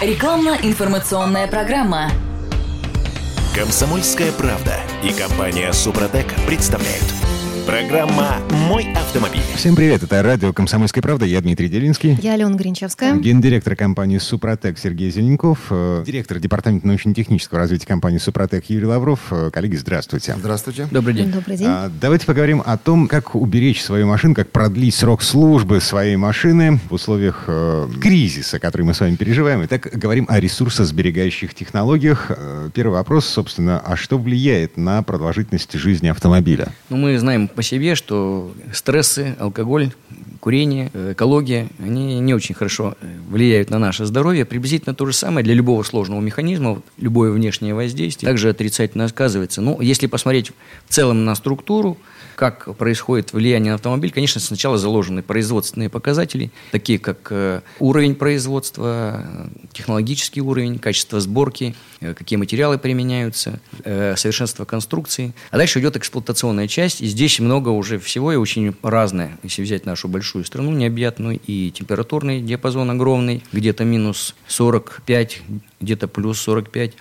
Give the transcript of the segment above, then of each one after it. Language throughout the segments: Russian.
Рекламно-информационная программа. Комсомольская правда и компания Супротек представляют. Программа «Мой автомобиль». Всем привет, это радио «Комсомольская правда», я Дмитрий Делинский. Я Алена Гринчевская. Гендиректор компании «Супротек» Сергей Зеленков, э, директор департамента научно-технического развития компании «Супротек» Юрий Лавров. Э, Коллеги, здравствуйте. Здравствуйте. Добрый день. Добрый день. А, Давайте поговорим о том, как уберечь свою машину, как продлить срок службы своей машины в условиях э, кризиса, который мы с вами переживаем. Итак, говорим о ресурсосберегающих технологиях. Э, Первый вопрос, собственно, а что влияет на продолжительность жизни автомобиля? Ну, мы знаем по себе, что стрессы, алкоголь, курение, экология, они не очень хорошо э, влияют на наше здоровье. Приблизительно то же самое для любого сложного механизма, любое внешнее воздействие также отрицательно сказывается. Ну, если посмотреть в целом на структуру, как происходит влияние на автомобиль, конечно, сначала заложены производственные показатели, такие как э, уровень производства, э, технологический уровень, качество сборки, э, какие материалы применяются, совершенство конструкции. А дальше идет эксплуатационная часть, и здесь много уже всего и очень разное. Если взять нашу большую страну необъятную, и температурный диапазон огромный, где-то минус 45, где-то плюс 45.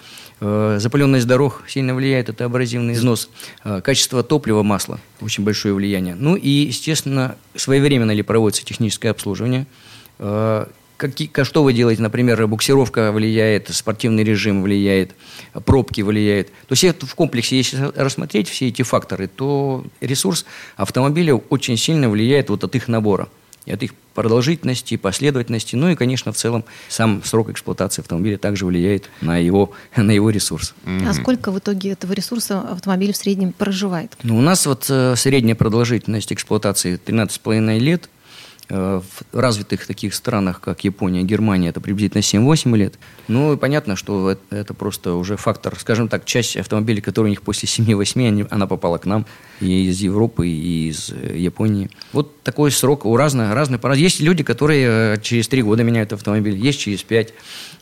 Э, Запыленность дорог сильно влияет, это абразивный износ. Э, Качество топлива, масла очень большое влияние. Ну и, естественно, своевременно ли проводится техническое обслуживание. Э, Какие, ка- что вы делаете, например, буксировка влияет, спортивный режим влияет, пробки влияет. То есть это в комплексе, если рассмотреть все эти факторы, то ресурс автомобиля очень сильно влияет вот от их набора. И от их продолжительности, последовательности, ну и, конечно, в целом сам срок эксплуатации автомобиля также влияет на его, на его ресурс. А сколько в итоге этого ресурса автомобиль в среднем проживает? Ну, у нас вот э, средняя продолжительность эксплуатации 13,5 лет. Э, В развитых таких странах, как Япония, Германия, это приблизительно 7-8 лет. Ну, понятно, что это, это просто уже фактор. Скажем так, часть автомобилей, которые у них после 7-8, они- она попала к нам и из Европы, и из э, Японии. Вот такой срок у разных, разных пора. Есть люди, которые э, через 3 года меняют автомобиль, есть через 5,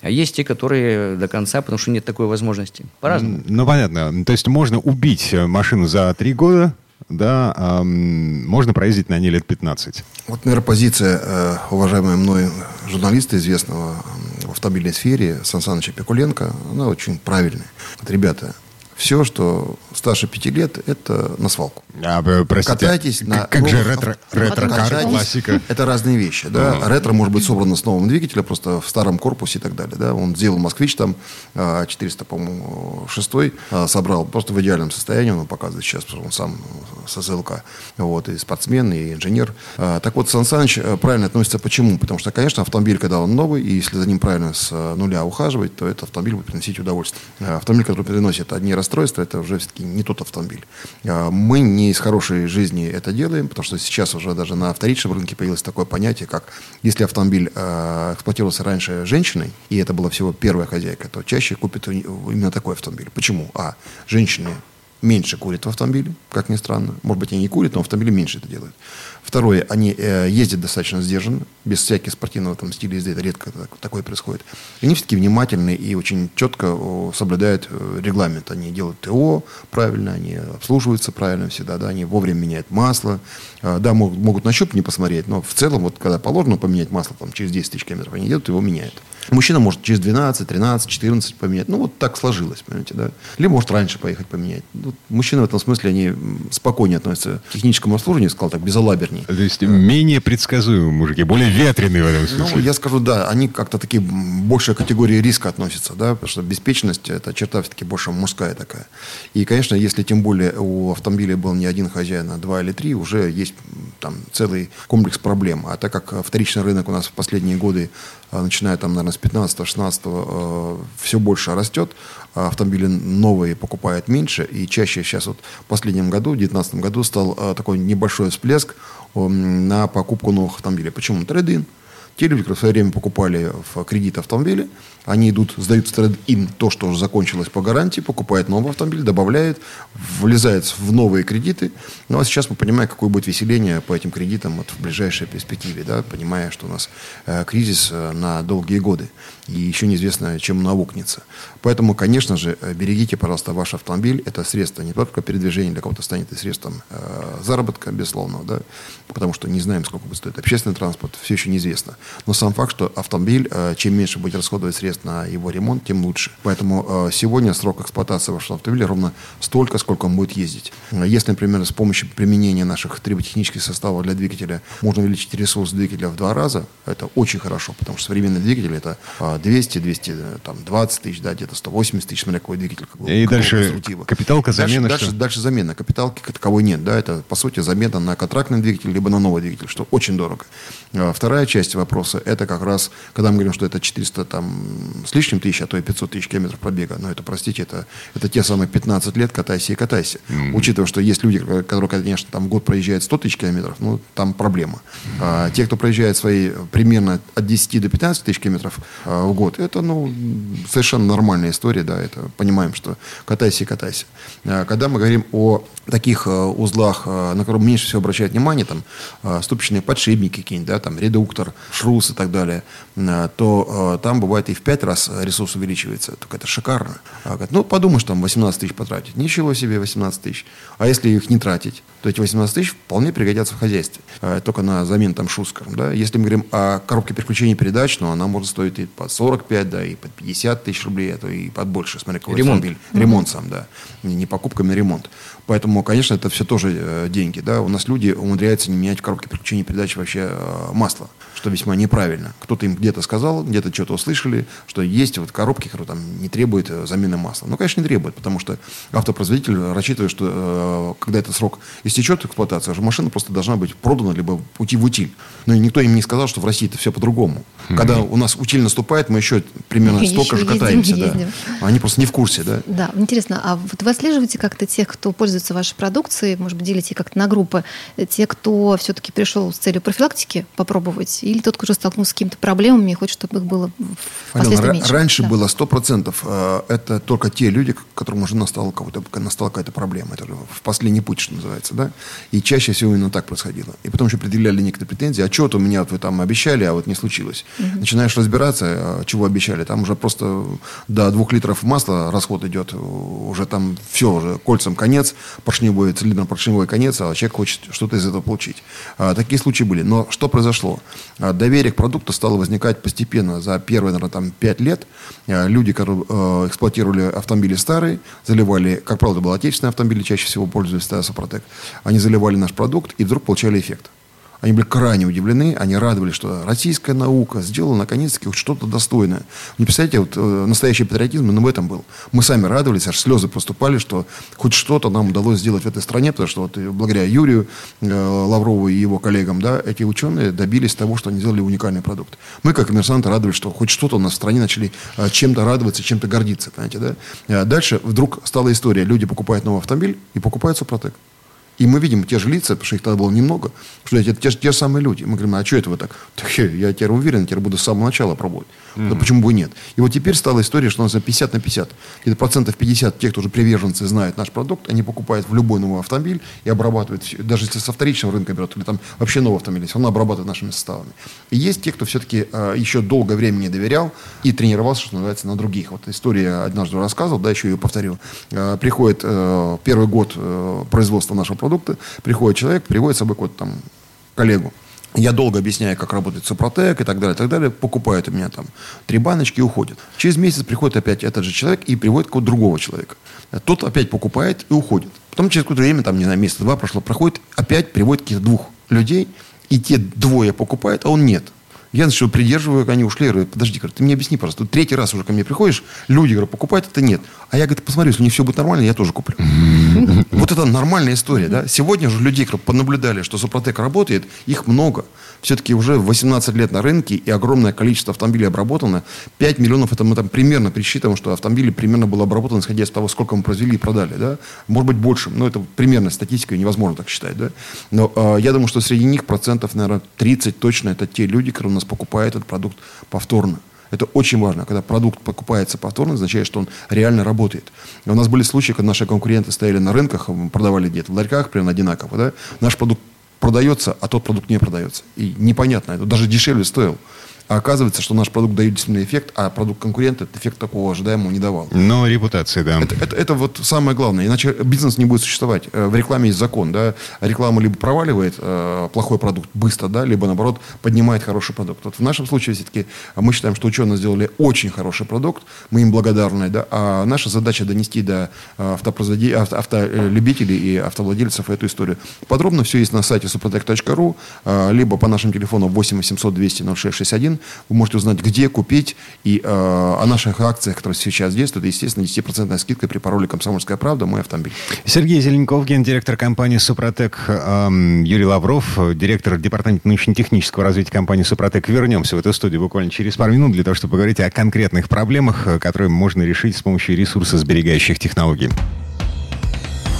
а есть те, которые до конца, потому что нет такой возможности. По-разному. Ну, понятно. То есть можно убить машину за три года, да, м, можно проездить на ней лет 15. Вот, наверное, позиция э, уважаемого мной журналиста, известного в автомобильной сфере, Сан Саныча Пикуленко, она очень правильная. Вот, ребята, все, что старше пяти лет, это на свалку. А, б- простите, Катайтесь на... Как же ретро, ретро-кар, классика. Это разные вещи, да. Ретро может быть собрано с новым двигателем, просто в старом корпусе и так далее, да. Он сделал «Москвич» там, а, 400, по-моему, шестой, а, собрал просто в идеальном состоянии, он показывает сейчас, потому что он сам э, с СЛК, вот, и спортсмен, и инженер. А, Так вот, Сан Саныч э, правильно относится почему? Потому что, конечно, автомобиль, когда он новый, и если за ним правильно с э, нуля ухаживать, то этот автомобиль будет приносить удовольствие. А Автомобиль, который приносит одни расстройства, это уже все-таки не тот автомобиль. А, Мы не из хорошей жизни это делаем, потому что сейчас уже даже на вторичном рынке появилось такое понятие, как если автомобиль э, эксплуатировался раньше женщиной, и это была всего первая хозяйка, то чаще купит именно такой автомобиль. Почему? А, женщины меньше курят в автомобиле, как ни странно. Может быть, они не курят, но в автомобиле меньше это делают. Второе, они э, ездят достаточно сдержанно, без всяких спортивного там, стиля езды, это редко так- такое происходит. Они все-таки внимательны и очень четко соблюдают э, регламент. Они делают ТО правильно, они обслуживаются правильно всегда, да, они вовремя меняют масло. Э, да, могут, могут на щуп не посмотреть, но в целом, вот когда положено поменять масло там, через 10 тысяч километров, они едут, его меняют. Мужчина может через 12, 13, 14 поменять. Ну, вот так сложилось, понимаете, да. Либо может раньше поехать поменять. Ну, мужчины в этом смысле, они спокойнее относятся к техническому обслуживанию, сказал так, безалабернее. То есть менее предсказуемые мужики, более ветреные в этом Ну, смысле. я скажу, да, они как-то такие большая категория риска относятся, да, потому что беспечность это черта все-таки больше мужская такая. И, конечно, если тем более у автомобиля был не один хозяин, а два или три, уже есть там целый комплекс проблем. А так как вторичный рынок у нас в последние годы, э, начиная там, наверное, с 15-16, все больше растет, а автомобили новые покупают меньше, и чаще сейчас вот в последнем году, в 2019 году, стал э, такой небольшой всплеск на покупку новых автомобилей. Почему? Трейдин. Те люди, которые в свое время покупали в кредит автомобили, они идут, сдают в трейд-ин то, что уже закончилось по гарантии, покупают новый автомобиль, добавляют, влезают в новые кредиты. Ну, а сейчас мы понимаем, какое будет веселение по этим кредитам вот, в ближайшей перспективе, да, понимая, что у нас э, кризис э, на долгие годы, и еще неизвестно, чем наукнется. Поэтому, конечно же, э, берегите, пожалуйста, ваш автомобиль. Это средство не только передвижения, для кого-то станет и средством э, заработка, безусловно, да, потому что не знаем, сколько будет стоить общественный транспорт, все еще неизвестно. Но сам факт, что автомобиль, э, чем меньше будет расходовать средств на его ремонт, тем лучше. Поэтому э, сегодня срок эксплуатации вашего автомобиля ровно столько, сколько он будет ездить. Если, например, с помощью применения наших триботехнических составов для двигателя можно увеличить ресурс двигателя в два раза, это очень хорошо, потому что современный двигатель это 200, 220 тысяч, да, где-то 180 тысяч, смотря какой двигатель. Какого, И дальше капиталка, замена. Дальше, дальше, дальше замена. Капиталки таковой нет, да, это по сути замена на контрактный двигатель, либо на новый двигатель, что очень дорого. Вторая часть вопроса, это как раз, когда мы говорим, что это 400 там, с лишним тысяч, а то и 500 тысяч километров пробега, но это, простите, это, это те самые 15 лет катайся и катайся. Mm-hmm. Учитывая, что есть люди, которые, конечно, там год проезжают 100 тысяч километров, ну, там проблема. А те, кто проезжает свои примерно от 10 до 15 тысяч километров а, в год, это, ну, совершенно нормальная история, да, это понимаем, что катайся и катайся. А, когда мы говорим о таких а, узлах, а, на которые меньше всего обращают внимание, там, а, ступичные подшипники какие-нибудь, да, там, редуктор, шрус и так далее, а, то а, там бывает и в 5 раз ресурс увеличивается. Только это шикарно. А, говорят, ну, подумаешь, там 18 тысяч потратить. Ничего себе 18 тысяч. А если их не тратить, то эти 18 тысяч вполне пригодятся в хозяйстве. А, только на замену там шускаром. Да? Если мы говорим о коробке переключения передач, ну, она может стоить и под 45, да, и под 50 тысяч рублей, а то и под больше, смотря какой ремонт. автомобиль. Ремонт сам, да. Не, не покупка, на ремонт. Поэтому, конечно, это все тоже э, деньги. Да? У нас люди умудряются не менять в коробке переключения передач вообще э, масло, что весьма неправильно. Кто-то им где-то сказал, где-то что-то услышали, что есть вот коробки, которые там не требуют э, замены масла. Ну, конечно, не требует, потому что автопроизводитель рассчитывает, что когда этот срок истечет эксплуатация, уже машина просто должна быть продана, либо уйти в утиль. Но никто им не сказал, что в России это все по-другому. Mm-hmm. Когда у нас утиль наступает, мы еще примерно Мы столько еще же катаемся. ездим. Да. Они просто не в курсе, да. Да, интересно, а вот вы отслеживаете как-то тех, кто пользуется вашей продукцией, может быть, делите как-то на группы, те, кто все-таки пришел с целью профилактики попробовать, или тот, кто уже столкнулся с какими-то проблемами и хочет, чтобы их было впоследствии Алена, меньше? раньше Да. было 100%. э, Это только те люди, которым уже настала, какая-то, настала какая-то проблема. Это в последний путь, что называется. Да? И чаще всего именно так происходило. И потом еще предъявляли некоторые претензии. А что-то у меня вот вы там обещали, а вот не случилось. Начинаешь разбираться, а, чего обещали. Там уже просто до двух литров масла расход идет. Уже там все, уже кольцам конец, поршневой, цилиндром поршневой конец, а человек хочет что-то из этого получить. А, такие случаи были. Но что произошло? А, доверие к продукту стало возникать постепенно за первые, наверное, там, пять лет. А, люди, которые э, эксплуатировали автомобили старые, заливали, как правило, это были отечественные автомобили, чаще всего пользуясь да, Супротек, они заливали наш продукт и вдруг получали эффект. Они были крайне удивлены, они радовались, что российская наука сделала наконец-таки вот что-то достойное. Не представляете, вот э, настоящий патриотизм именно в этом был. Мы сами радовались, аж слезы поступали, что хоть что-то нам удалось сделать в этой стране, потому что вот э, благодаря Юрию э, Лаврову и его коллегам, да, эти ученые добились того, что они сделали уникальный продукт. Мы, как коммерсанты, радовались, что хоть что-то у нас в стране начали э, чем-то радоваться, чем-то гордиться, понимаете, да. Э, Дальше вдруг стала история. Люди покупают новый автомобиль и покупают Супротек. И мы видим те же лица, потому что их тогда было немного, что это те, же- те же самые люди. Мы говорим, а что это вы так? Так я, теперь уверен, теперь буду с самого начала пробовать. Да почему бы и нет? И вот теперь стала история, что у нас 50 на 50. Где-то процентов 50 тех, кто уже приверженцы, знают наш продукт, они покупают в любой новый автомобиль и обрабатывают, даже если со вторичного рынка берут, или там вообще новый автомобиль, все равно обрабатывают нашими составами. И есть те, кто все-таки э, еще долгое время не доверял и тренировался, что называется, на других. Вот история однажды рассказывал, да, еще ее повторю. Э, приходит э, первый год э, производства нашего продукта, приходит человек, приводит с собой какой-то там коллегу. Я долго объясняю, как работает Супротек и так далее, и так далее. Покупают у меня там три баночки и уходят. Через месяц приходит опять этот же человек и приводит какого-то другого человека. Тот опять покупает и уходит. Потом через какое-то время, там, не знаю, месяца два прошло, проходит, опять приводит каких-то двух людей, и те двое покупают, а он нет. Я начал придерживаю, они ушли. Я говорю, подожди, говорю, ты мне объясни, пожалуйста. Тут третий раз уже ко мне приходишь, люди, говорю, покупают, это нет. А я, говорю, посмотрю, если у них все будет нормально, я тоже куплю. Вот это нормальная история, да. Сегодня же людей, которые понаблюдали, что Супротек работает, их много. Все-таки уже 18 лет на рынке, и огромное количество автомобилей обработано. 5 миллионов, это мы там примерно присчитываем, что автомобили примерно было обработано, исходя из того, сколько мы произвели и продали, да. Может быть, больше, но это примерно статистика, невозможно так считать, да. Но э, я думаю, что среди них процентов, наверное, 30 точно это те люди, которые у нас покупают этот продукт повторно. Это очень важно. Когда продукт покупается повторно, означает, что он реально работает. И у нас были случаи, когда наши конкуренты стояли на рынках, продавали где-то в ларьках, примерно одинаково. Да? Наш продукт продается, а тот продукт не продается. И непонятно, это даже дешевле стоил. А оказывается, что наш продукт дает действительно эффект, а продукт конкурента этот эффект такого ожидаемого не давал. Но репутация, да. Это, это, это вот самое главное. Иначе бизнес не будет существовать. Э, в рекламе есть закон. Да? Реклама либо проваливает э, плохой продукт быстро, да, либо, наоборот, поднимает хороший продукт. Вот в нашем случае все-таки мы считаем, что ученые сделали очень хороший продукт. Мы им благодарны. Да? А наша задача донести до э, автопроизводи... авто, автолюбителей и автовладельцев эту историю. Подробно все есть на сайте suprotec.ru, э, либо по нашим телефонам 8 800 200 0661. Вы можете узнать, где купить и э, о наших акциях, которые сейчас действуют. Естественно, 10% скидкой при пароле «Комсомольская правда» мой автомобиль. Сергей Зеленков, гендиректор компании «Супротек», эм, Юрий Лавров, директор департамента научно-технического развития компании «Супротек». Вернемся в эту студию буквально через пару минут для того, чтобы поговорить о конкретных проблемах, э, которые можно решить с помощью ресурсосберегающих технологий.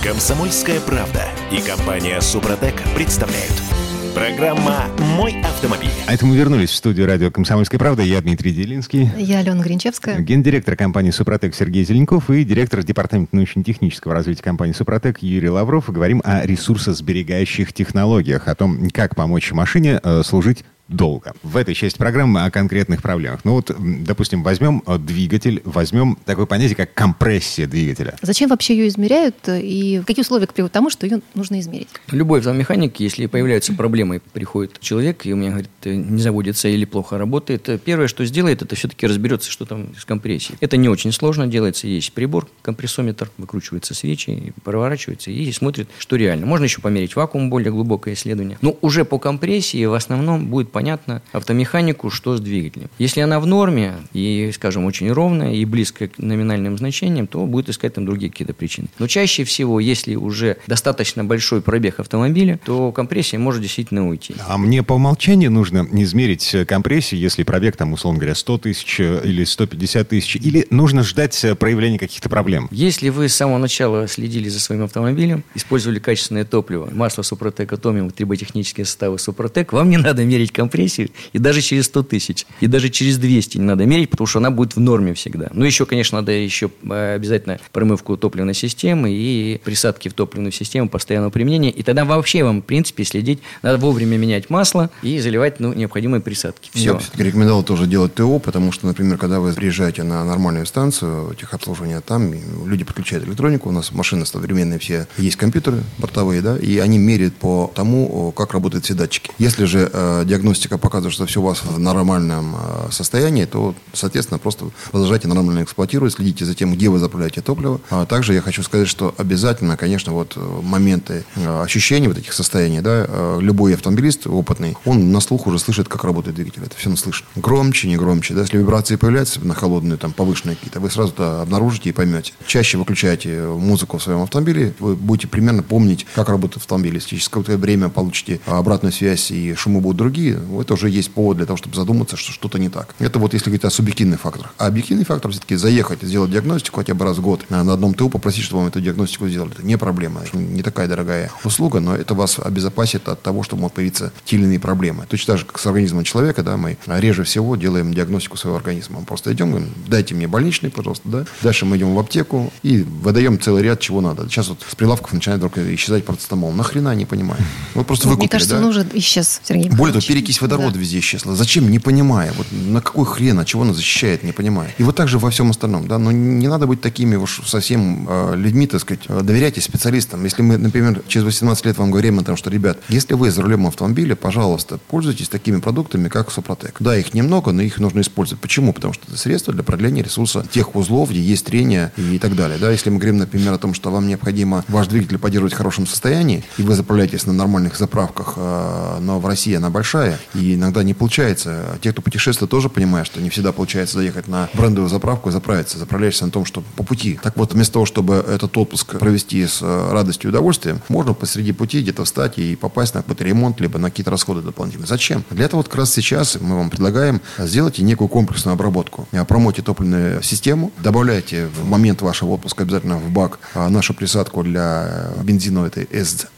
«Комсомольская правда» и компания «Супротек» представляют – Программа «Мой автомобиль». А это мы вернулись в студию радио «Комсомольская правда». Я Дмитрий Делинский. Я Алена Гринчевская. Гендиректор компании «Супротек» Сергей Зеленков и директор департамента научно-технического развития компании «Супротек» Юрий Лавров. Говорим о ресурсосберегающих технологиях, о том, как помочь машине э, служить долго. В этой части программы о конкретных проблемах. Ну вот, допустим, возьмем э, двигатель, возьмем такое понятие, как компрессия двигателя. Зачем вообще ее измеряют и какие условия к тому, что ее нужно измерить? Любой автомеханик, если появляются проблемы, приходит человек и у меня говорит, «Э, не заводится или плохо работает, э, первое, что сделает, это все-таки разберется, что там с компрессией. Это не очень сложно делается. Есть прибор, компрессометр, выкручиваются свечи, проворачивается и смотрит, что реально. Можно еще померить вакуум, более глубокое исследование. Но уже по компрессии в основном будет понятно автомеханику, что с двигателем. Если она в норме и, скажем, очень ровная и близко к номинальным значениям, то будет искать там другие какие-то причины. Но чаще всего, если уже достаточно большой пробег автомобиля, то компрессия может действительно уйти. А мне по умолчанию нужно измерить компрессию, если пробег там, условно говоря, 100 тысяч или 150 тысяч, или нужно ждать проявления каких-то проблем? Если вы с самого начала следили за своим автомобилем, использовали качественное топливо, масло Супротек, Атомиум, триботехнические составы Супротек, вам не надо мерить компрессию компрессию, и даже через 100 тысяч, и даже через 200 не надо мерить, потому что она будет в норме всегда. Ну, еще, конечно, надо еще э, обязательно промывку топливной системы и присадки в топливную систему постоянного применения, и тогда вообще вам, в принципе, следить, надо вовремя менять масло и заливать ну, необходимые присадки. Все. Я все-таки рекомендовал тоже делать ТО, потому что, например, когда вы приезжаете на нормальную станцию техобслуживания, там люди подключают электронику, у нас машины современные все, есть компьютеры бортовые, да, и они меряют по тому, как работают все датчики. Если же э, диагностика диагностика показывает, что все у вас в нормальном э, состоянии, то, соответственно, просто продолжайте нормально эксплуатировать, следите за тем, где вы заправляете топливо. А также я хочу сказать, что обязательно, конечно, вот э, моменты э, ощущений вот этих состояний, да, любой автомобилист опытный, он на слух уже слышит, как работает двигатель. Это все он слышит. Громче, не громче. Да? Если вибрации появляются на холодные, там, повышенные какие-то, вы сразу это обнаружите и поймете. Чаще выключайте музыку в своем автомобиле, вы будете примерно помнить, как работает автомобиль. Если через какое-то время получите обратную связь и шумы будут другие, это уже есть повод для того, чтобы задуматься, что что-то не так. Это вот если говорить о субъективных факторах. А объективный фактор все-таки заехать, сделать диагностику хотя бы раз в год на одном ТУ, попросить, чтобы вам эту диагностику сделали. Это не проблема. Это не такая дорогая услуга, но это вас обезопасит от того, что могут появиться те или иные проблемы. Точно так же, как с организмом человека, да, мы реже всего делаем диагностику своего организма. Мы просто идем, говорим, дайте мне больничный, пожалуйста, да. Дальше мы идем в аптеку и выдаем целый ряд чего надо. Сейчас вот с прилавков начинает вдруг исчезать процетамол. Нахрена, не понимаю. Вот просто ну, выкупили, Мне кажется, да? он уже исчез, Сергей Более того, перекись водорода да. везде исчезла. Зачем? Не понимая. Вот на какой хрен, от чего она защищает, не понимая. И вот так же во всем остальном. Да? Но не надо быть такими уж совсем э, людьми, так сказать. Э, доверяйте специалистам. Если мы, например, через 18 лет вам говорим о том, что, ребят, если вы за рулем автомобиля, пожалуйста, пользуйтесь такими продуктами, как Супротек. Да, их немного, но их нужно использовать. Почему? Потому что это средство для продления ресурса тех узлов, где есть трение и так далее. Да? Если мы говорим, например, о том, что вам необходимо ваш двигатель поддерживать в хорошем состоянии, и вы заправляетесь на нормальных заправках, э, но в России она большая, и иногда не получается. Те, кто путешествует, тоже понимают, что не всегда получается заехать на брендовую заправку и заправиться. Заправляешься на том, что по пути. Так вот, вместо того, чтобы этот отпуск провести с э, радостью и удовольствием, можно посреди пути где-то встать и попасть на какой-то ремонт, либо на какие-то расходы дополнительные. Зачем? Для этого вот как раз сейчас мы вам предлагаем сделать некую комплексную обработку. Промойте топливную систему, добавляйте в момент вашего отпуска обязательно в бак а, нашу присадку для бензиновой этой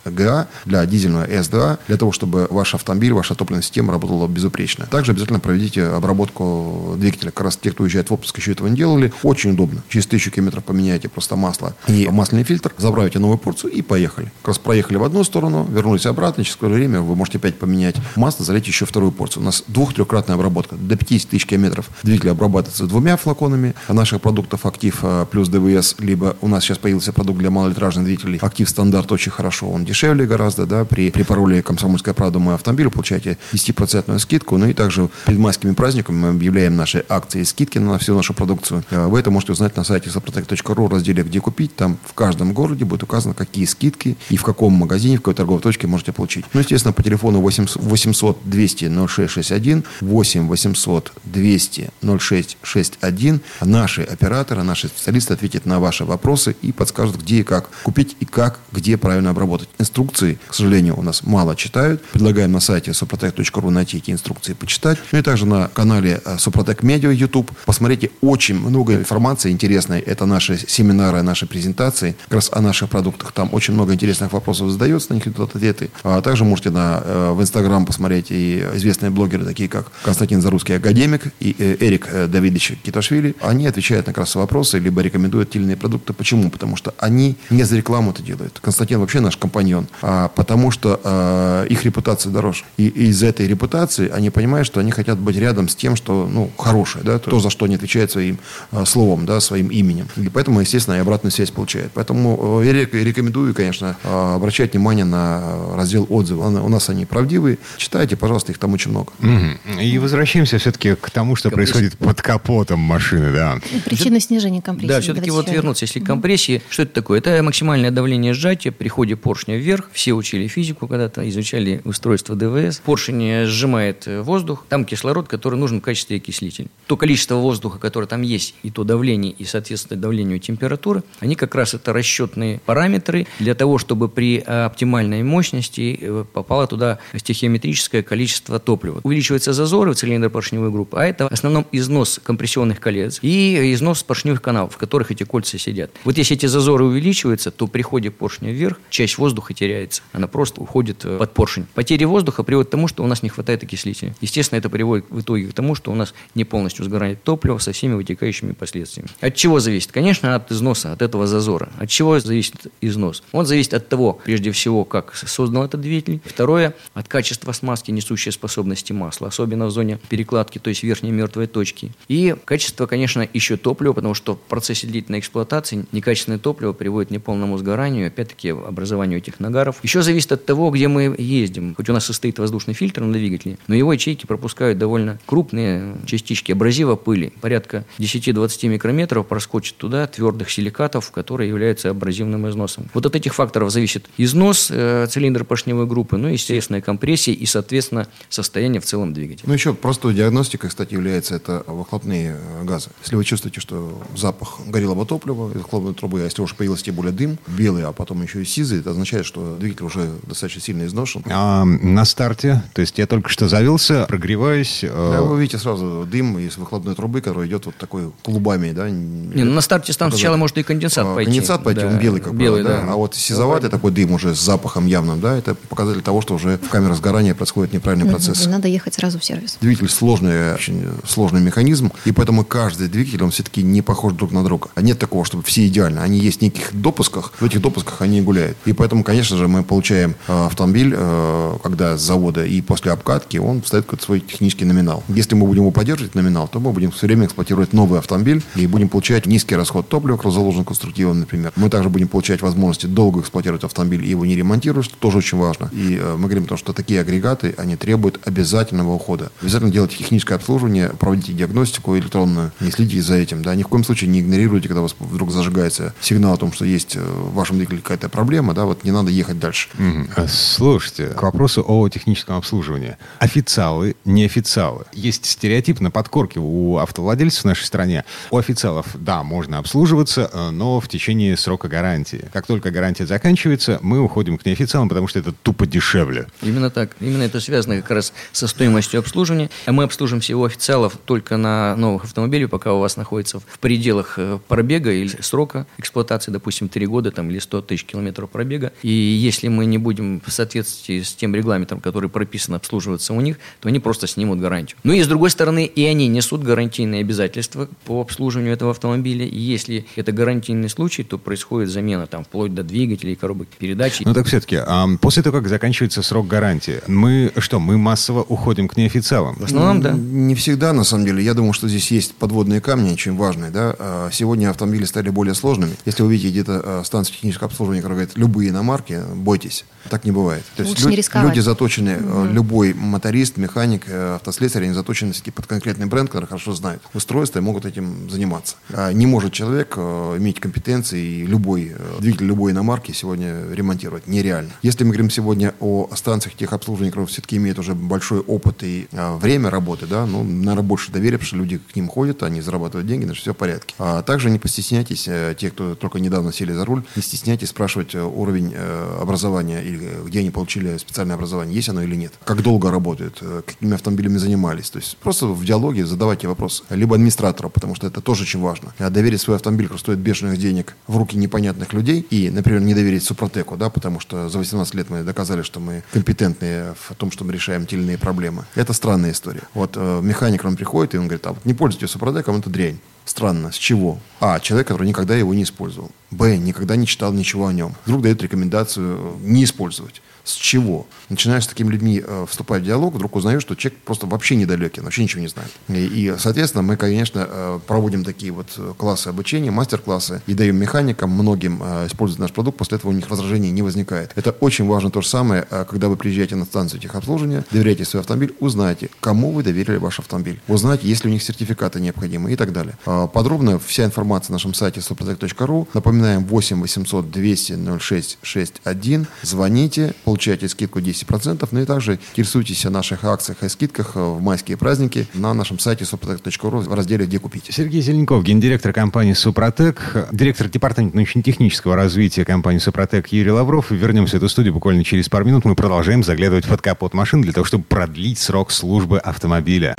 ГА, для дизельного СДА, для того, чтобы ваш автомобиль, ваша топливная система работала безупречно. Также обязательно проведите обработку двигателя. Как раз те, кто уезжает в отпуск, еще этого не делали. Очень удобно. Через тысячу километров поменяйте просто масло и масляный фильтр, забравите новую порцию и поехали. Как раз проехали в одну сторону, вернулись обратно, через какое-то время вы можете опять поменять масло, залить еще вторую порцию. У нас двух-трехкратная обработка. До 50 тысяч километров двигатель обрабатывается двумя флаконами наших продуктов «Актив» э, плюс ДВС, либо у нас сейчас появился продукт для малолитражных двигателей «Актив Стандарт» очень хорошо. Он дешевле гораздо, да, при, при пароле «Комсомольская правда» мой автомобиль получаете 10% скидку. Ну и также перед майскими праздниками мы объявляем наши акции и скидки на всю нашу продукцию. Э, вы это можете узнать на сайте сопротек.ру в разделе «Где купить». Там в каждом городе будет указано, какие скидки и в каком магазине, в какой торговой точке можете получить. Ну, естественно, по телефону 800 200 0661, 8 800 200 0661. Наши операторы, наши специалисты ответят на ваши вопросы и подскажут, где и как купить и как, где правильно обработать. Инструкции, к сожалению, у нас мало читают. Предлагаем на сайте suprotec.ru найти эти инструкции и почитать. Ну и также на канале Супротек Медиа YouTube. Посмотрите, очень много информации интересной. Это наши семинары, наши презентации как раз о наших продуктах. Там очень много интересных вопросов задается, на них идут ответы. А также можете на, э, в Инстаграм посмотреть и известные блогеры, такие как Константин Зарусский академик и э, Эрик э, Давидович Киташвили. Они отвечают на как раз вопросы, либо рекомендуют иные продукты. Почему? Потому что они не за рекламу это делают. Константин вообще наш компаньон. А потому что э, их репутация дороже. И, и из этой репутации они понимают, что они хотят быть рядом с тем, что ну, хорошее, да, то, за что они отвечают своим э, словом, да, своим именем. И поэтому, естественно, и обратную связь получают. Поэтому я рекомендую, конечно, обращать внимание на раздел отзывы. У нас они правдивые. Читайте, пожалуйста, их там очень много. Угу. И возвращаемся все-таки к тому, что Компрессия. происходит под капотом машины, да. Причина снижения компрессии. Да, все-таки вот вернуться, если компрессии, что это такое? Это максимальное давление сжатия при ходе поршня вверх. Все учили физику когда-то, изучали устройство ДВС. Поршень сжимает воздух, там кислород, который нужен в качестве окислителя. То количество воздуха, которое там есть, и то давление, и, соответственно, давлению температуры, они как раз это расчетные параметры для того, чтобы при оптимальной мощности э, попало туда стихиометрическое количество топлива. Увеличиваются зазоры в цилиндр-поршневой группы, а это в основном износ компрессионных колец и износ поршневых каналов, в которых эти кольца сидят. Вот если эти зазоры увеличиваются, то при ходе поршня вверх часть воздуха теряется. Она просто уходит э, под поршень. Потеря воздуха приводит к тому, что у нас не хватает окислителя. Естественно, это приводит в итоге к тому, что у нас не полностью сгорает топливо со всеми вытекающими последствиями. От чего зависит? Конечно, от износа, от этого зазора. От чего зависит износ? Он зависит от того, прежде всего, как создан этот двигатель. Второе, от качества смазки, несущей способности масла, особенно в зоне перекладки, то есть верхней мертвой точки. И качество, конечно, еще топлива, потому что в процессе длительной эксплуатации некачественное топливо приводит к неполному сгоранию, опять-таки, образованию этих нагаров. Еще зависит от того, где мы ездим. Хоть у нас состоит воздушный фильтр на двигателе, но его ячейки пропускают довольно крупные частички абразива пыли. Порядка 10-20 микрометров проскочит туда твердых силикатов, которые являются абразивным износом. Вот от этих факторов зависит износ э, цилиндра поршневой группы, ну и, естественно, компрессия и, соответственно, состояние в целом двигателя. Ну, еще простой диагностикой, кстати, является это выхлопные э, газы. Если вы чувствуете, что запах горелого топлива из выхлопной трубы, а если уже появился тем более дым, белый, а потом еще и сизый, это означает, что двигатель уже достаточно сильно изношен. А на старте, то есть я только что завелся, прогреваюсь. Э... Да, вы видите сразу дым из выхлопной трубы, который идет вот такой клубами, да? Не, ну, на старте там сначала может и конденсат а, пойти. Конденсат пойти, да. он белый как белый, бы, да. да. А вот сизоватый такой дым уже с запахом явным, да, это показатель того, что уже в камерах сгорания происходит неправильный процесс. Надо ехать сразу в сервис. Двигатель сложный, очень сложный механизм, и поэтому каждый двигатель, он все-таки не похож друг на друга. А нет такого, чтобы все идеально. Они есть в неких допусках, в этих допусках они гуляют. И поэтому, конечно же, мы получаем э, автомобиль, э, когда с завода и после обкатки, он ставит какой-то свой технический номинал. Если мы будем его поддерживать номинал, то мы будем все время эксплуатировать новый автомобиль и будем получать низкий расход топлива, заложен конструктивно, например. Мы также будем получать возможности долго эксплуатировать автомобиль и его не ремонтировать, что тоже очень важно. И э, мы говорим о том, что такие агрегаты, они требуют обязательного ухода. Обязательно делайте техническое обслуживание, проводите диагностику электронную, не следите за этим. Да, ни в коем случае не игнорируйте, когда у вас вдруг зажигается сигнал о том, что есть в вашем двигателе какая-то проблема, да, вот не надо ехать дальше. Угу. Слушайте, к вопросу о техническом обслуживании. Официалы, неофициалы. Есть стереотип на подкорке у автовладельцев в нашей стране. У официалов, да, можно обслуживаться, э, но в течение срока гарантии. Как только гарантия заканчивается, мы уходим к неофициалам, потому что это тупо дешевле. Именно так. Именно это связано как раз со стоимостью обслуживания. Мы обслуживаем всего официалов только на новых автомобилях, пока у вас находится в пределах э, пробега или срока эксплуатации, допустим, 3 года там, или 100 тысяч километров пробега. И если мы не будем в соответствии с тем регламентом, который прописан обслуживаться у них, то они просто снимут гарантию. Ну и с другой стороны, и они несут гарантийные обязательства по обслуживанию этого автомобиля. И если это гарантийный случай, то происходит замена там вплоть до двигателей, коробок передач. Ну так все-таки, а, после того, как заканчивается срок гарантии, мы что, мы массово уходим к неофициалам? В основном, да. Не всегда, на самом деле. Я думаю, что здесь есть подводные камни, очень важные. Да? А, Сегодня автомобили стали более сложными. Если вы видите где-то а, станцию технического обслуживания, которая говорит любые иномарки, бойтесь. Так не бывает. То есть Лучше не лю- рисковать. люди заточены, э, любой моторист, механик, э, автослесарь, они заточены под конкретный бренд, который хорошо знает устройство и могут этим заниматься. А Не может человек э, иметь компетенции и любой двигатель любой иномарки сегодня ремонтировать. Нереально. Если мы говорим сегодня о станциях техобслуживания, которые все-таки имеют уже большой опыт и э, время работы, да, ну, наверное, больше доверия, потому что люди к ним ходят, они зарабатывают деньги, значит, все в порядке. А также не постесняйтесь, те, кто только недавно сели за руль, не стесняйтесь спрашивать уровень образования или э, где они получили специальное образование, есть оно или нет. Как долго работают, э, какими автомобилями занимались. То есть просто в диалоге задавайте вопрос. Либо администратору, потому что это тоже очень важно. А доверить свой автомобиль, который стоит бешеных денег, в руки непонятных людей и, например, не доверить Супротеку, да, потому что за 18 лет мы доказали, что мы компетентные в том, что мы решаем те или иные проблемы. Это странная история. Вот э, механик к нам приходит, и он говорит, а вот не пользуйтесь Супротеком, это дрянь. Странно. С чего? А. Человек, который никогда его не использовал. Б. Никогда не читал ничего о нем. Вдруг дает рекомендацию э, не использовать. С чего? Начинаешь с такими людьми э, вступать в диалог, вдруг узнаешь, что человек просто вообще недалекий, вообще ничего не знает. И, и, соответственно, мы, конечно, э, проводим такие вот э, классы обучения, мастер-классы, и даем механикам, многим э, использовать наш продукт, после этого у них возражений не возникает. Это очень важно то же самое, э, когда вы приезжаете на станцию техобслуживания, доверяете свой автомобиль, узнайте, кому вы доверили ваш автомобиль, узнайте, есть ли у них сертификаты необходимые и так далее. А, Подробно вся информация на нашем сайте suprotec.ru. Напоминаем 8 800 200 06 61. Звоните, скидку 10%. Ну и также интересуйтесь о наших акциях и скидках э, в майские праздники на нашем сайте suprotec.ru в разделе «Где купить». Сергей Зеленков, гендиректор компании «Супротек», директор департамента научно-технического развития компании «Супротек» Юрий Лавров. Вернемся в эту студию буквально через пару минут. Мы продолжаем заглядывать под капот машин для того, чтобы продлить срок службы автомобиля.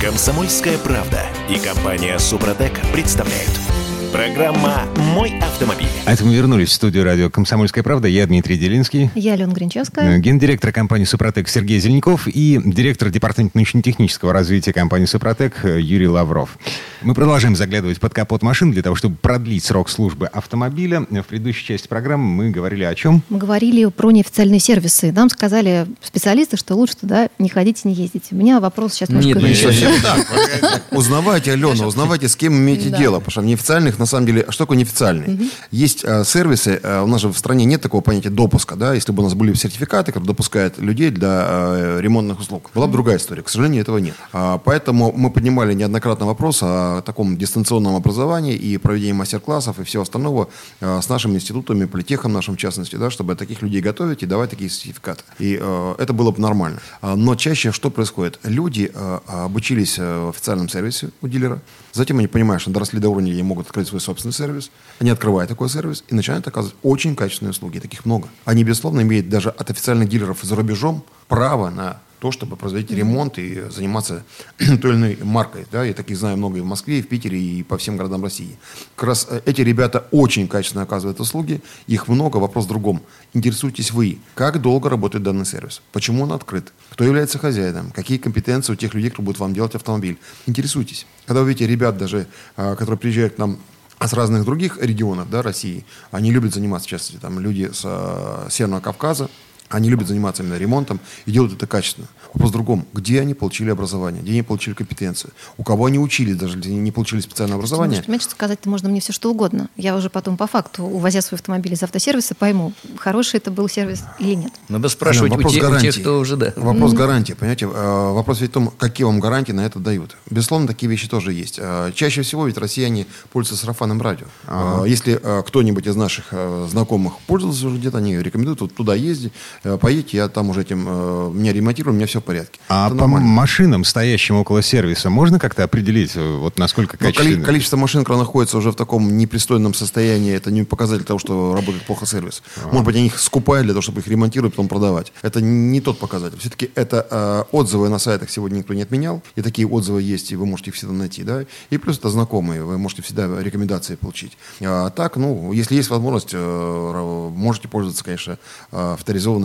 Комсомольская правда и компания Супротек представляют. Программа «Мой автомобиль». А это мы вернулись в студию радио «Комсомольская правда». Я Дмитрий Делинский. Я Алена Гринчевская. Э, Гендиректор компании «Супротек» Сергей Зеленков и директор департамента научно-технического развития компании «Супротек» Юрий Лавров. Мы продолжаем заглядывать под капот машин для того, чтобы продлить срок службы автомобиля. В предыдущей части программы мы говорили о чем? Мы говорили про неофициальные сервисы. Нам сказали специалисты, что лучше туда не ходить и не ездить. У меня вопрос сейчас Нет, немножко... не иной. совсем так. Узнавайте, Алена, узнавайте, с кем имеете дело. Потому что в неофициальных, на самом деле, что такое неофициальный? Есть э, сервисы, э, у нас же в стране нет такого понятия допуска, да, если бы у нас были сертификаты, которые допускают людей для э, ремонтных услуг. Была бы другая история. К сожалению, этого нет. А, поэтому мы поднимали неоднократно вопрос о таком дистанционном образовании и проведении мастер-классов и всего остального э, с нашими институтами, политехом нашим в частности, да, чтобы таких людей готовить и давать такие сертификаты. И э, это было бы нормально. А, Но чаще что происходит? Люди э, обучились э, в официальном сервисе у дилера, затем они понимают, что доросли до уровня, где могут открыть свой собственный сервис, они открывают такой сервис и начинают оказывать очень качественные услуги. Таких много. Они, безусловно, имеют даже от официальных дилеров за рубежом право на то, чтобы производить ремонт и заниматься той или иной маркой. Да? Я таких знаю много и в Москве, и в Питере, и по всем городам России. Как раз э, эти ребята очень качественно оказывают услуги, их много, вопрос в другом. Интересуйтесь вы, как долго работает данный сервис, почему он открыт, кто является хозяином, какие компетенции у тех людей, кто будет вам делать автомобиль. Интересуйтесь. Когда вы видите ребят даже, а, которые приезжают к нам а с разных других регионов да, России, они любят заниматься, в частности, там люди с э, Северного Кавказа, они любят заниматься именно ремонтом и делают это качественно. Вопрос в другом. Где они получили образование? Где они получили компетенцию? У кого они учились, даже если они не получили специальное образование? Понимаете, что сказать можно мне все что угодно. Я уже потом по факту, увозя свой автомобиль из автосервиса, пойму, хороший это был сервис или нет. Надо спрашивать Ален, у, вопрос у гарантии. тех, кто уже, да. Вопрос гарантии, понимаете? Э, Вопрос ведь в том, какие вам гарантии на это дают. Безусловно, такие вещи тоже есть. Э, Чаще всего ведь россияне пользуются сарафанным радио. Э, Если кто-нибудь из наших знакомых пользовался уже где-то, они рекомендуют вот туда ездить. Э, поедете, я там уже этим, э, меня ремонтирую, у меня все в порядке. А Это по нормально. машинам, стоящим около сервиса, можно как-то определить, э, вот насколько качественно? количество машин, которые находятся уже в таком непристойном состоянии, это не показатель того, что работает плохо сервис. Может быть, они их скупают для того, чтобы их ремонтировать, потом продавать. Это не тот показатель. Все-таки это э, отзывы на сайтах сегодня никто не отменял. И такие отзывы есть, и вы можете их всегда найти. Да? И плюс это знакомые, вы можете всегда рекомендации получить. А так, ну, если есть возможность, э, можете пользоваться, конечно, э,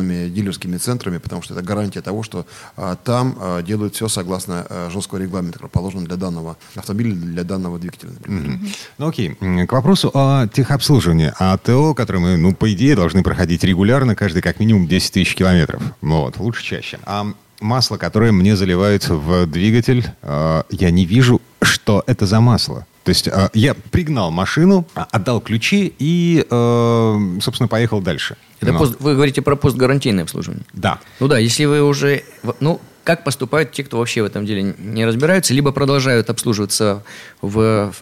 авторизованными дилерскими центрами, потому что это гарантия того, что э, там э, делают все согласно э, жесткого регламента, который положен для данного автомобиля, для данного двигателя. например. Ну окей, к вопросу о техобслуживании. АТО, которые мы, ну, по идее, должны проходить регулярно, каждый как минимум 10 тысяч километров. Вот, лучше чаще. А масло, которое мне заливают в двигатель, я не вижу, что это за масло. То есть э, я пригнал машину, отдал ключи и, э, собственно, поехал дальше. Это Но- пост- вы говорите про постгарантийное обслуживание. Да. Ну да, если вы уже... Ну, как поступают те, кто вообще в этом деле не разбираются, либо продолжают обслуживаться в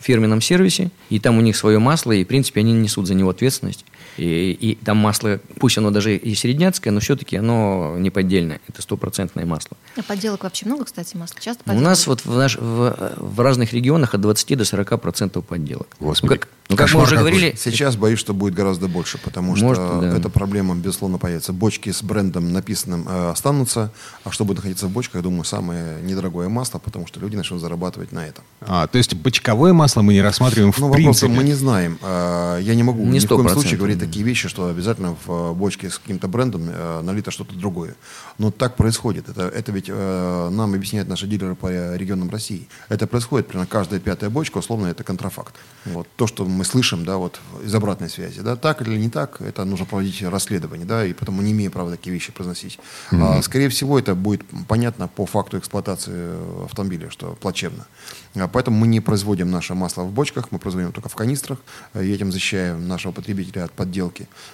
фирменном сервисе, и там у них свое масло, и, в принципе, они несут за него ответственность. И, и там масло, пусть оно даже и середняцкое, но все-таки оно не поддельное, это стопроцентное масло. А подделок вообще много, кстати, масла? Часто У нас вот в, наш- в, в разных регионах от 20 до 40 процентов подделок. Господи, Ну, как, ну, как мы уже какой. говорили, Сейчас боюсь, что будет гораздо больше, потому что Может, да. эта проблема, безусловно, появится. Бочки с брендом написанным э, останутся, а что будет находиться в бочках, я думаю, самое недорогое масло, потому что люди начнут зарабатывать на этом. А, то есть бочковое масло мы не рассматриваем в Ну, вопрос, принципе. мы не знаем. А, Я не могу Не ни в коем 100%. случае говорить такие вещи, что обязательно в э, бочке с каким-то брендом э, налито что-то другое. Но так происходит. Это, это ведь э, нам объясняют наши дилеры по регионам России. Это происходит примерно каждая пятая бочка, условно, это контрафакт. Вот. То, что мы слышим, да, вот из обратной связи. Да, так или не так, это нужно проводить расследование, да, и потому не имея права такие вещи произносить. А, скорее всего, это будет понятно по факту эксплуатации автомобиля, что плачевно. А, Поэтому мы не производим наше масло в бочках, мы производим только в канистрах, и этим защищаем нашего потребителя от подделки.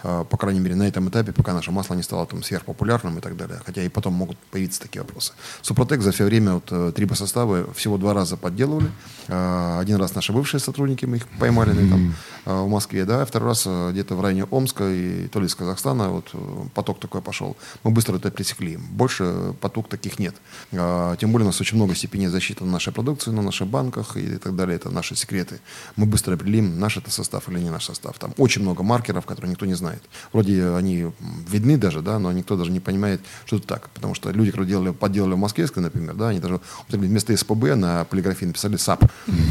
А, По крайней мере, на этом этапе, пока наше масло не стало там сверхпопулярным и так далее. Хотя и потом могут появиться такие вопросы. Супротек за все время вот, э, трибосоставы всего два раза подделывали. А, Один раз наши бывшие сотрудники, мы их поймали на этом, а, в Москве, да, второй раз э, где-то в районе Омска и то ли из Казахстана вот э, поток такой пошел. Мы быстро это пресекли. Больше поток таких нет. Тем более у нас очень много степеней защиты на нашей продукции, на наших банках и так далее. Это наши секреты. Мы быстро определим, наш это состав или не наш состав. Там очень много маркеров, которые никто не знает. Вроде они видны даже, да, но никто даже не понимает, что это так. Потому что люди, которые делали, подделали в Москве, например, да, они даже вместо СПБ на полиграфии написали САП.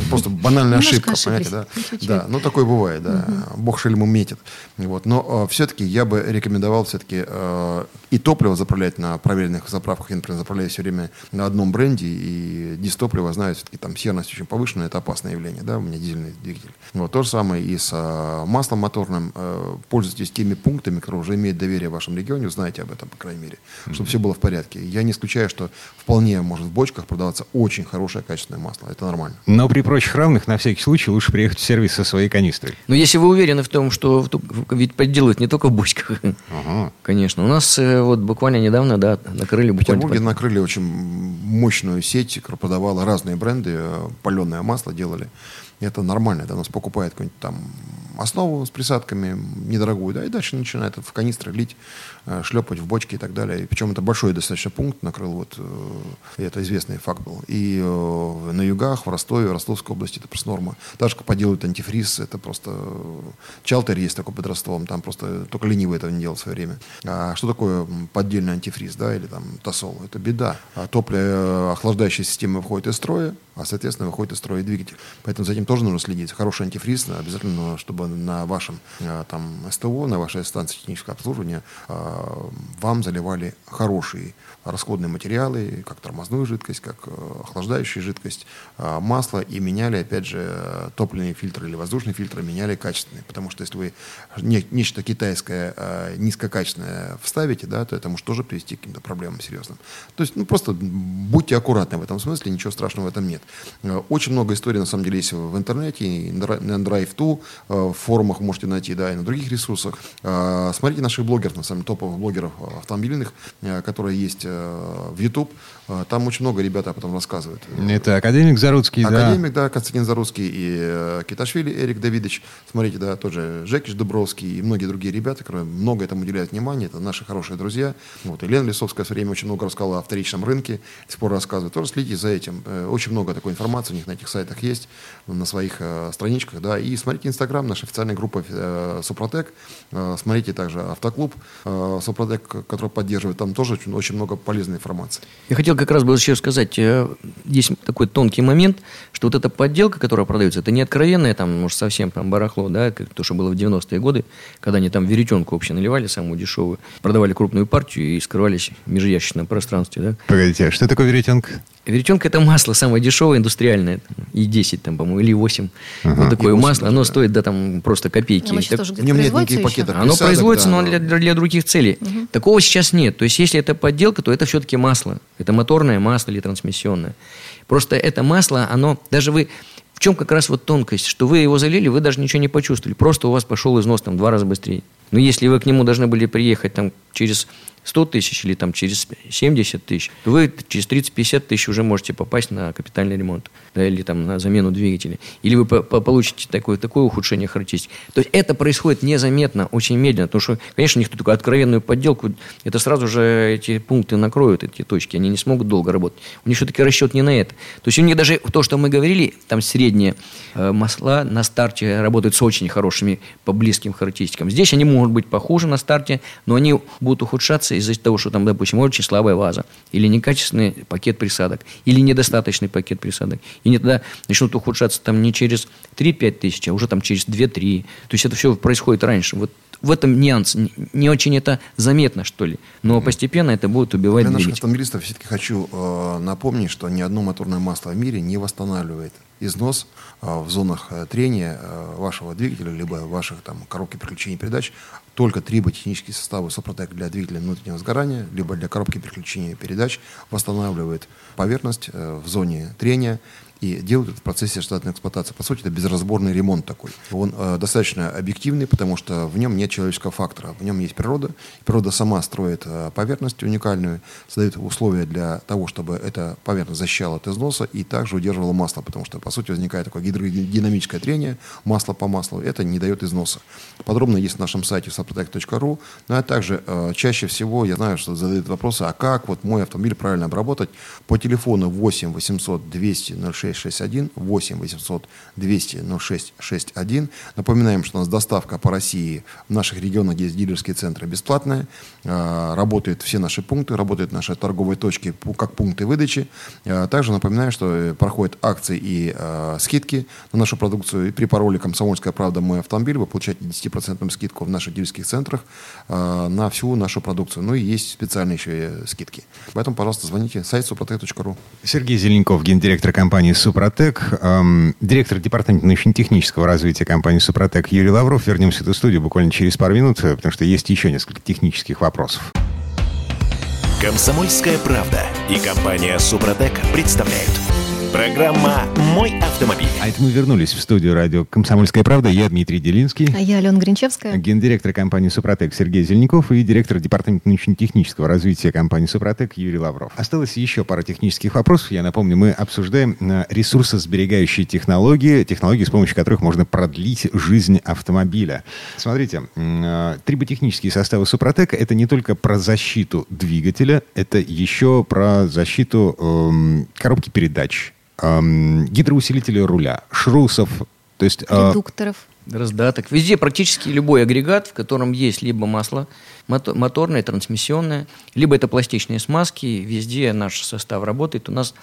Просто банальная ошибка, понимаете, да? Да, ну такое бывает, да. Бог шельму метит. Вот. Но все-таки я бы рекомендовал все-таки и топливо заправлять на проверенных заправках. Я, например, заправляю все время на одном бренде, и дистопливо, знаю, все-таки там серность очень повышенная, это опасное явление, да, у меня дизельный двигатель. Вот. То же самое и с э, маслом моторным. Э, Пользуйтесь теми пунктами, которые уже имеют доверие в вашем регионе, узнаете об этом, по крайней мере, чтобы все было в порядке. Я не исключаю, что вполне может в бочках продаваться очень хорошее качественное масло. Это нормально. Но при прочих равных, на всякий случай, лучше приехать в сервис со своей канистрой. Но если вы уверены в том, что ведь подделывают не только в бочках, Ага. конечно. У нас э, вот буквально недавно, да, накрыли В. Петербурге накрыли очень мощную сеть, которая продавала разные бренды, паленое масло делали. Это нормально, это у нас покупает какую-нибудь там основу с присадками недорогую, да, и дальше начинает в канистры лить, шлепать в бочки и так далее. Причем это большой достаточно пункт накрыл, вот, э, и это известный факт был. И э, на югах, в Ростове, в Ростовской области это просто норма. Даже как поделают антифриз, это просто... э, Чалтер есть такой под Ростовом, там просто только ленивый этого не делал в свое время. А что такое поддельный антифриз, да, или там тосол? Это беда. А топливо, э, охлаждающая система выходит из строя, а, соответственно, выходит из строя и двигатель. Поэтому за этим тоже нужно следить. Хороший антифриз обязательно, чтобы на вашем э, там СТО, на вашей станции технического обслуживания э, вам заливали хорошие расходные материалы, как тормозную жидкость, как э, охлаждающую жидкость, э, масло, и меняли, опять же, топливные фильтры или воздушные фильтры, меняли качественные. Потому что если вы не- нечто китайское э, низкокачественное вставите, да, то это может тоже привести к каким-то проблемам серьезным. То есть, ну, просто будьте аккуратны в этом смысле, ничего страшного в этом нет. Э, Очень много историй, на самом деле, есть в интернете, и на Dri- на Drive2, э, в форумах можете найти, да, и на других ресурсах. Смотрите наших блогеров, на самом деле, топовых блогеров э, автомобильных, э, которые есть э, в YouTube. Э, Там очень много ребята об этом рассказывают. Это академик Заруцкий, да? Академик, да, Константин Зарусский и э, Киташвили Эрик Давидович. Смотрите, да, тоже Жекиш Дубровский и многие другие ребята, которые много этому уделяют внимания. Это наши хорошие друзья. Вот. И Лена Лисовская в свое время очень много рассказала о вторичном рынке. До сих пор рассказывает. Тоже следите за этим. Э, очень много такой информации у них на этих сайтах есть, на своих э, страничках. Да. И смотрите Инстаграм, наша официальная группа э, Супротек. Э, смотрите также Автоклуб э, Супротек, который поддерживает. Там тоже очень, очень много полезной информации. Я хотел как раз бы еще сказать, э, есть такой тонкий момент, что вот эта подделка, которая продается, это не откровенная, там, может, совсем там барахло, да, как то, что было в 90-е годы, когда они там веретенку вообще наливали, самую дешевую, продавали крупную партию и скрывались в межящичном пространстве, да. Погодите, а что такое веретенка? Веретенка – это масло самое дешевое, индустриальное. И 10 там, по-моему, или 8. Ага. Вот такое масло. Оно стоит, да, там просто копейки. Оно так... тоже в нем нет никаких пакетов. Оно присадок, производится, да, но для, для других целей. Угу. Такого сейчас нет. То есть, если это подделка, то это все-таки масло. Это моторное масло или трансмиссионное. Просто это масло, оно, даже вы, в чем как раз вот тонкость, что вы его залили, вы даже ничего не почувствовали. Просто у вас пошел износ там в два раза быстрее. Но если вы к нему должны были приехать там через 100 тысяч или там через 70 тысяч, то вы через 30-50 тысяч уже можете попасть на капитальный ремонт да, или там на замену двигателя. Или вы по получите такое, такое ухудшение характеристик. То есть это происходит незаметно, очень медленно, потому что, конечно, никто такую откровенную подделку, это сразу же эти пункты накроют, эти точки, они не смогут долго работать. У них все-таки расчет не на это. То есть у них даже то, что мы говорили, там средние э, масла на старте работают с очень хорошими по близким характеристикам. Здесь они могут быть похуже на старте, но они будут ухудшаться из-за того, что там, допустим, очень слабая ваза, или некачественный пакет присадок, или недостаточный пакет присадок. И не тогда начнут ухудшаться там не через 3-5 тысяч, а уже там через 2-3. То есть это все происходит раньше. Вот в этом нюанс. Не, очень это заметно, что ли. Но постепенно это будет убивать Для наших автомобилистов все-таки хочу э, напомнить, что ни одно моторное масло в мире не восстанавливает износ э, в зонах э, трения э, вашего двигателя, либо ваших там коробки переключения передач. Только триботехнические составы Сопротек для двигателя внутреннего сгорания, либо для коробки переключения передач восстанавливает поверхность э, в зоне трения и делают это в процессе штатной эксплуатации. По сути, это безразборный ремонт такой. Он э, достаточно объективный, потому что в нем нет человеческого фактора. В нем есть природа. Природа сама строит э, поверхность уникальную, создает условия для того, чтобы эта поверхность защищала от износа и также удерживала масло, потому что, по сути, возникает такое гидродинамическое трение масло по маслу. Это не дает износа. Подробно есть на нашем сайте saprotec.ru. Ну, а также э, чаще всего я знаю, что задают вопросы, а как вот мой автомобиль правильно обработать? По телефону 8 800 200 06 0661 8 800 200 0661. Напоминаем, что у нас доставка по России в наших регионах, где есть дилерские центры, бесплатная. А, работают все наши пункты, работают наши торговые точки как пункты выдачи. А, также напоминаю, что э, проходят акции и а, скидки на нашу продукцию. И при пароле «Комсомольская правда. Мой автомобиль» вы получаете 10% скидку в наших дилерских центрах на всю нашу продукцию. Ну и есть специальные еще скидки. Поэтому, пожалуйста, звоните сайт suprotec.ru. Сергей Зеленков, гендиректор компании Супротек, эм, директор департамента научно-технического развития компании Супротек Юрий Лавров. Вернемся в эту студию буквально через пару минут, э, потому что есть еще несколько технических вопросов. Комсомольская правда и компания Супротек представляют – Программа «Мой автомобиль». А это мы вернулись в студию радио «Комсомольская правда». Я Дмитрий Делинский. А я Алена Гринчевская. Гендиректор компании «Супротек» Сергей Зеленяков и директор департамента научно-технического развития компании «Супротек» Юрий Лавров. Осталось еще пара технических вопросов. Я напомню, мы обсуждаем э, ресурсосберегающие технологии, технологии, с помощью которых можно продлить жизнь автомобиля. Смотрите, э, триботехнические составы «Супротек» — это не только про защиту двигателя, это еще про защиту эм, коробки передач, эм, гидроусилители руля, шрусов, то есть... Э, Редукторов. Раздаток. Везде практически любой агрегат, в котором есть либо масло моторное, трансмиссионное, либо это пластичные смазки, везде наш состав работает. У нас,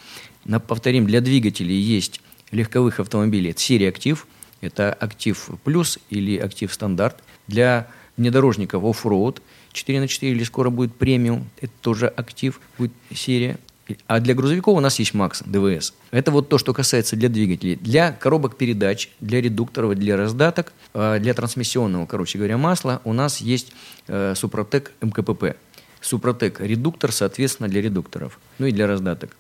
повторим, для двигателей есть легковых автомобилей. Это серия «Актив», это «Актив плюс» или «Актив стандарт». Для внедорожников оффроуд 4 на 4 или скоро будет премиум, это тоже «Актив», будет серия. А для грузовиков у нас есть МАКС, ДВС. Это вот то, что касается для двигателей. Для коробок передач, для редукторов, для раздаток, э, для трансмиссионного, короче говоря, масла у нас есть э, Супротек МКПП. Супротек редуктор, соответственно, для редукторов, ну и для раздаток.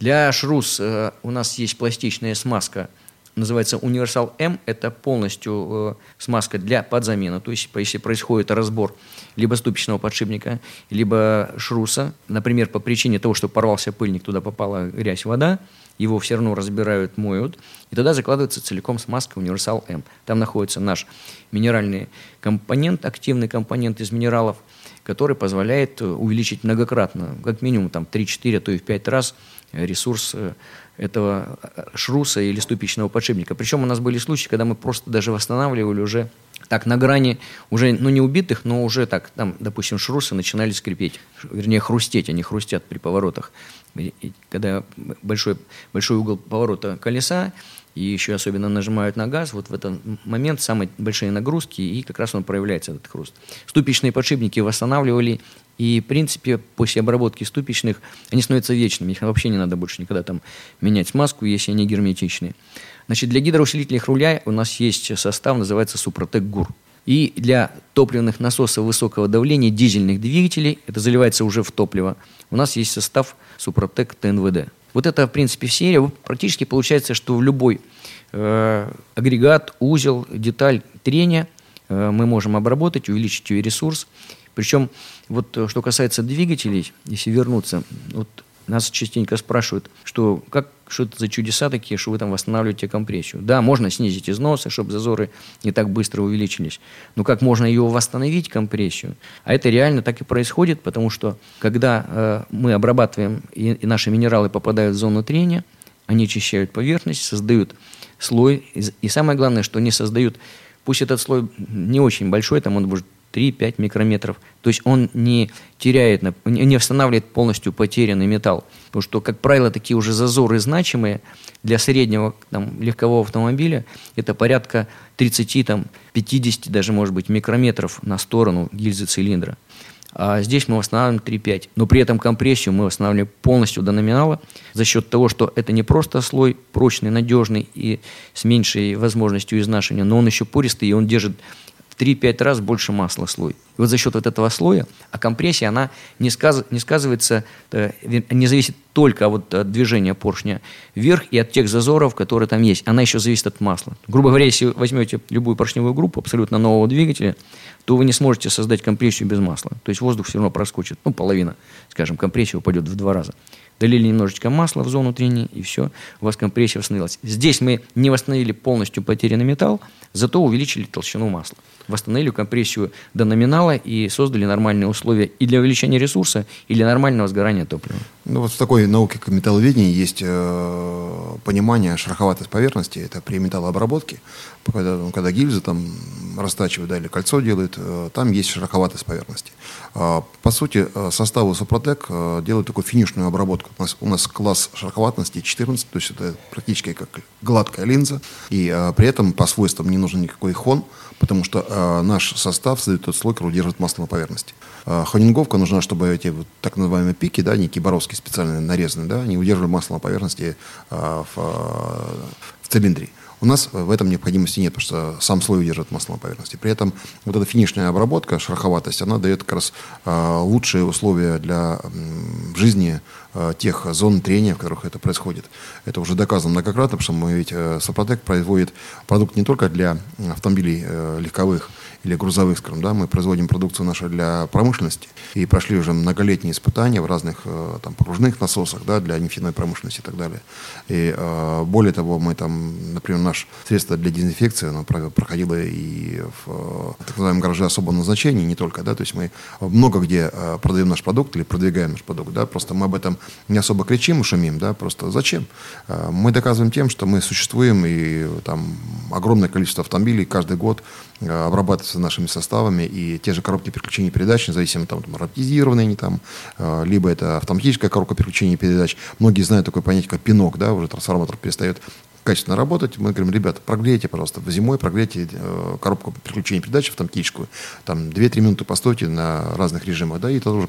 Для шрус э, у нас есть пластичная смазка – называется универсал М, это полностью э, смазка для подзамены, то есть если происходит разбор либо ступичного подшипника, либо шруса, например, по причине того, что порвался пыльник, туда попала грязь, вода, его все равно разбирают, моют, и тогда закладывается целиком смазка Универсал М. Там находится наш минеральный компонент, активный компонент из минералов, который позволяет увеличить многократно, как минимум там 3-4, а то и в 5 раз ресурс э, этого э, шруса или ступичного подшипника. Причем у нас были случаи, когда мы просто даже восстанавливали уже так на грани уже, ну не убитых, но уже так, там, допустим, шрусы начинали скрипеть, вернее хрустеть, они хрустят при поворотах. И, когда большой, большой угол поворота колеса, и еще особенно нажимают на газ, вот в этот момент самые большие нагрузки, и как раз он проявляется, этот хруст. Ступичные подшипники восстанавливали, и, в принципе, после обработки ступичных они становятся вечными, их вообще не надо больше никогда там менять смазку, если они герметичные. Значит, для гидроусилителей руля у нас есть состав, называется Супротек ГУР. И для топливных насосов высокого давления дизельных двигателей, это заливается уже в топливо, у нас есть состав Супротек ТНВД. Вот это, в принципе, серия. Практически получается, что в любой э, агрегат, узел, деталь трения э, мы можем обработать, увеличить ее ресурс. Причем, вот э, что касается двигателей, если вернуться, вот нас частенько спрашивают, что как что это за чудеса такие, что вы там восстанавливаете компрессию. Да, можно снизить износы, чтобы зазоры не так быстро увеличились. Но как можно ее восстановить, компрессию? А это реально так и происходит, потому что когда э, мы обрабатываем, и, и наши минералы попадают в зону трения, они очищают поверхность, создают слой. И, и самое главное, что они создают, пусть этот слой не очень большой, там он может 3-5 микрометров. То есть он не теряет, не восстанавливает полностью потерянный металл. Потому что, как правило, такие уже зазоры значимые для среднего там, легкового автомобиля это порядка 30, там, 50 даже, может быть, микрометров на сторону гильзы цилиндра. А здесь мы восстанавливаем 3,5. Но при этом компрессию мы восстанавливаем полностью до номинала за счет того, что это не просто слой прочный, надежный и с меньшей возможностью изнашивания, но он еще пористый, и он держит 3-5 раз больше масла слой. И вот за счет вот этого слоя, а компрессия, она не, сказ, не сказывается, э, не зависит только вот от движения поршня вверх и от тех зазоров, которые там есть. Она еще зависит от масла. Грубо говоря, если возьмете любую поршневую группу абсолютно нового двигателя, то вы не сможете создать компрессию без масла. То есть воздух все равно проскочит, ну, половина, скажем, компрессия упадет в два раза. Долили немножечко масла в зону трения, и все, у вас компрессия восстановилась. Здесь мы не восстановили полностью потерянный металл, зато увеличили толщину масла восстановили компрессию до номинала и создали нормальные условия и для увеличения ресурса, и для нормального сгорания топлива. Ну вот в такой науке, как металловедение, есть э, понимание шероховатой поверхности. Это при металлообработке, когда, ну, когда гильзы там растачивают, да, или кольцо делают, э, там есть шероховатость поверхности. Э, по сути, э, составы Супротек э, делают такую финишную обработку. У нас, у нас класс шероховатности 14, то есть это практически как гладкая линза, и э, при этом по свойствам не нужен никакой хон, потому что э, наш состав создает тот слой, который удерживает масло на поверхности. Э, хонинговка нужна, чтобы эти вот, так называемые пики, да, не киборовские специально нарезанные, да, они удерживали масло на поверхности э, в, э, в цилиндре. У нас в этом необходимости нет, потому что сам слой удерживает масло на поверхности. При этом вот эта финишная обработка, шероховатость, она дает как раз э, лучшие условия для жизни э, тех зон трения, в которых это происходит. Это уже доказано многократно, потому что мы ведь э, Сопротек производит продукт не только для автомобилей легковых, или грузовых, скажем, да, мы производим продукцию нашу для промышленности и прошли уже многолетние испытания в разных э, там погружных насосах, да, для нефтяной промышленности и так далее. И э, более того, мы там, например, наше средство для дезинфекции, оно проходило и в э, так называемом гараже особого назначения, не только, да, то есть мы много где продаем наш продукт или продвигаем наш продукт, да, просто мы об этом не особо кричим и шумим, да, просто зачем? Мы доказываем тем, что мы существуем и там огромное количество автомобилей каждый год э, обрабатывается нашими составами, и те же коробки переключения передач, независимо там, там роботизированные они там, э, либо это автоматическая коробка переключения передач. Многие знают такое понятие, как пинок, да, уже трансформатор перестает качественно работать, мы говорим, ребята, прогрейте, пожалуйста, зимой прогрейте э, коробку переключения передач автоматическую, там 2-3 минуты постойте на разных режимах, да, и тогда уже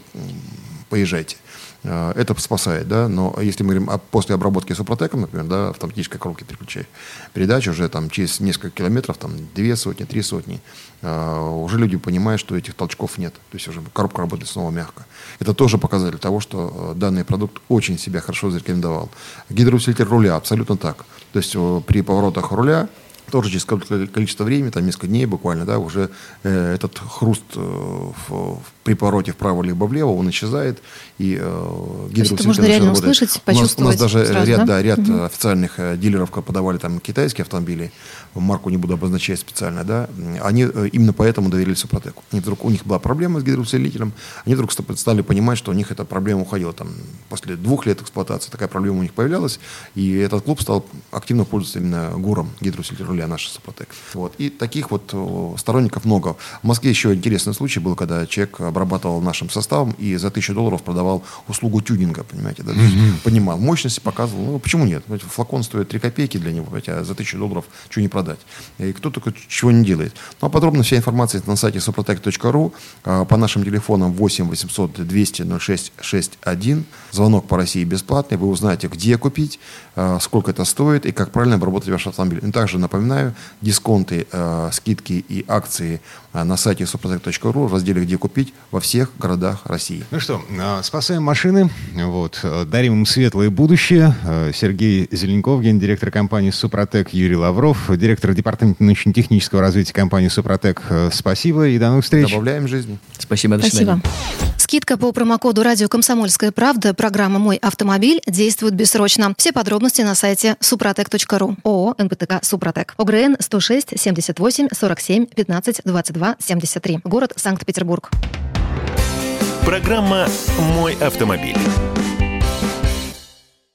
поезжайте. Э, это спасает, да, но если мы говорим о, после обработки супротеком, например, да, автоматической коробки переключай передач уже там через несколько километров, там две сотни, три сотни, э, уже люди понимают, что этих толчков нет, то есть уже коробка работает снова мягко. Это тоже показатель того, что э, данный продукт очень себя хорошо зарекомендовал. Гидроусилитель руля абсолютно так. То есть при поворотах руля тоже через какое-то количество времени, там несколько дней буквально, да, уже э, этот хруст э, в, при повороте вправо либо влево, он исчезает, и э, гидроусилитель можно реально работает. услышать, почувствовать У нас, у нас даже сразу, ряд, да? Да, ряд угу. официальных э, дилеров подавали там китайские автомобили, марку не буду обозначать специально, да, они э, именно поэтому доверили Супротеку. Они вдруг, у них была проблема с гидроусилителем, они вдруг стали понимать, что у них эта проблема уходила там после двух лет эксплуатации, такая проблема у них появлялась, и этот клуб стал активно пользоваться именно ГУРом, гидроусилитель руля наш Супротек. Вот. И таких вот сторонников много. В Москве еще интересный случай был, когда человек обрабатывал нашим составом и за тысячу долларов продавал услугу тюнинга, понимаете, да? Mm-hmm. понимал мощности, показывал, ну почему нет? Флакон стоит 3 копейки для него, а за тысячу долларов что не продать? И кто только чего не делает. Ну а подробно вся информация на сайте suprotec.ru а, по нашим телефонам 8 800 200 06 61. Звонок по России бесплатный. Вы узнаете, где купить, а, сколько это стоит и как правильно обработать ваш автомобиль. И также напоминаю, дисконты, а, скидки и акции на сайте suprotec.ru в разделе «Где купить» во всех городах России. Ну что, спасаем машины, вот, дарим им светлое будущее. Сергей Зеленков, гендиректор компании «Супротек», Юрий Лавров, директор департамента научно-технического развития компании «Супротек». Спасибо и до новых встреч. Добавляем жизни. Спасибо, до Спасибо. Скидка по промокоду «Радио Комсомольская правда» программа «Мой автомобиль» действует бессрочно. Все подробности на сайте suprotec.ru. ООО «НПТК Супротек». ОГРН 106 78 47 15 22 73. Город Санкт-Петербург. Программа «Мой автомобиль».